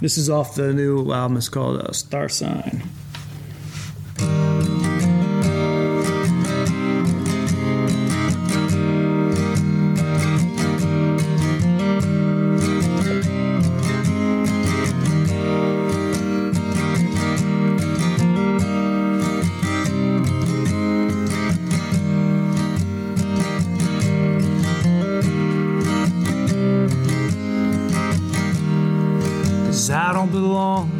This is off the new album. It's called uh, Star Sign. Don't belong.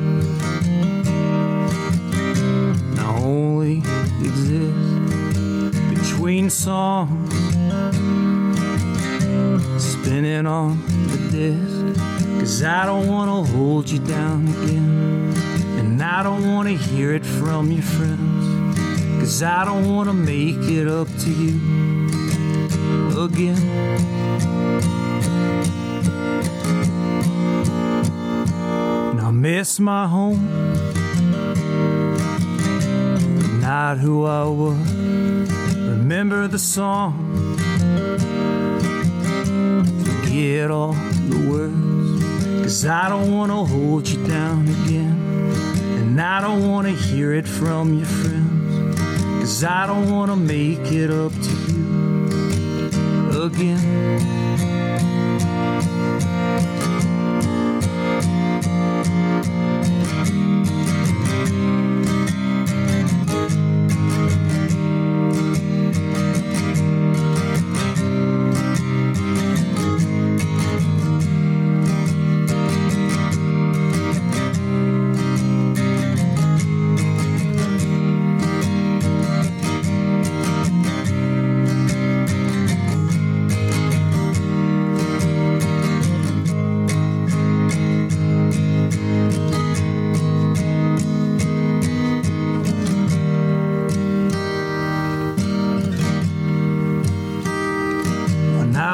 I only exist between songs. Spinning on the disc. Cause I don't wanna hold you down again. And I don't wanna hear it from your friends. Cause I don't wanna make it up to you again. Miss my home, not who I was. Remember the song, forget all the words. Cause I don't wanna hold you down again, and I don't wanna hear it from your friends. Cause I don't wanna make it up to you again.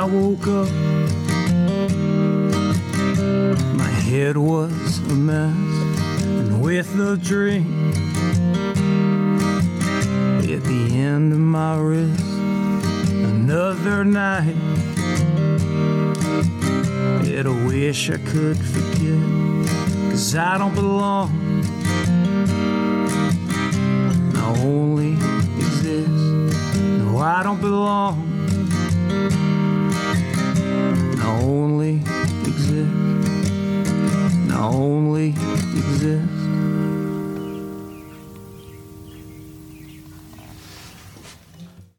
I woke up, my head was a mess, and with a drink at the end of my wrist, another night. Yet I wish I could forget, cause I don't belong. I only exist. No, I don't belong.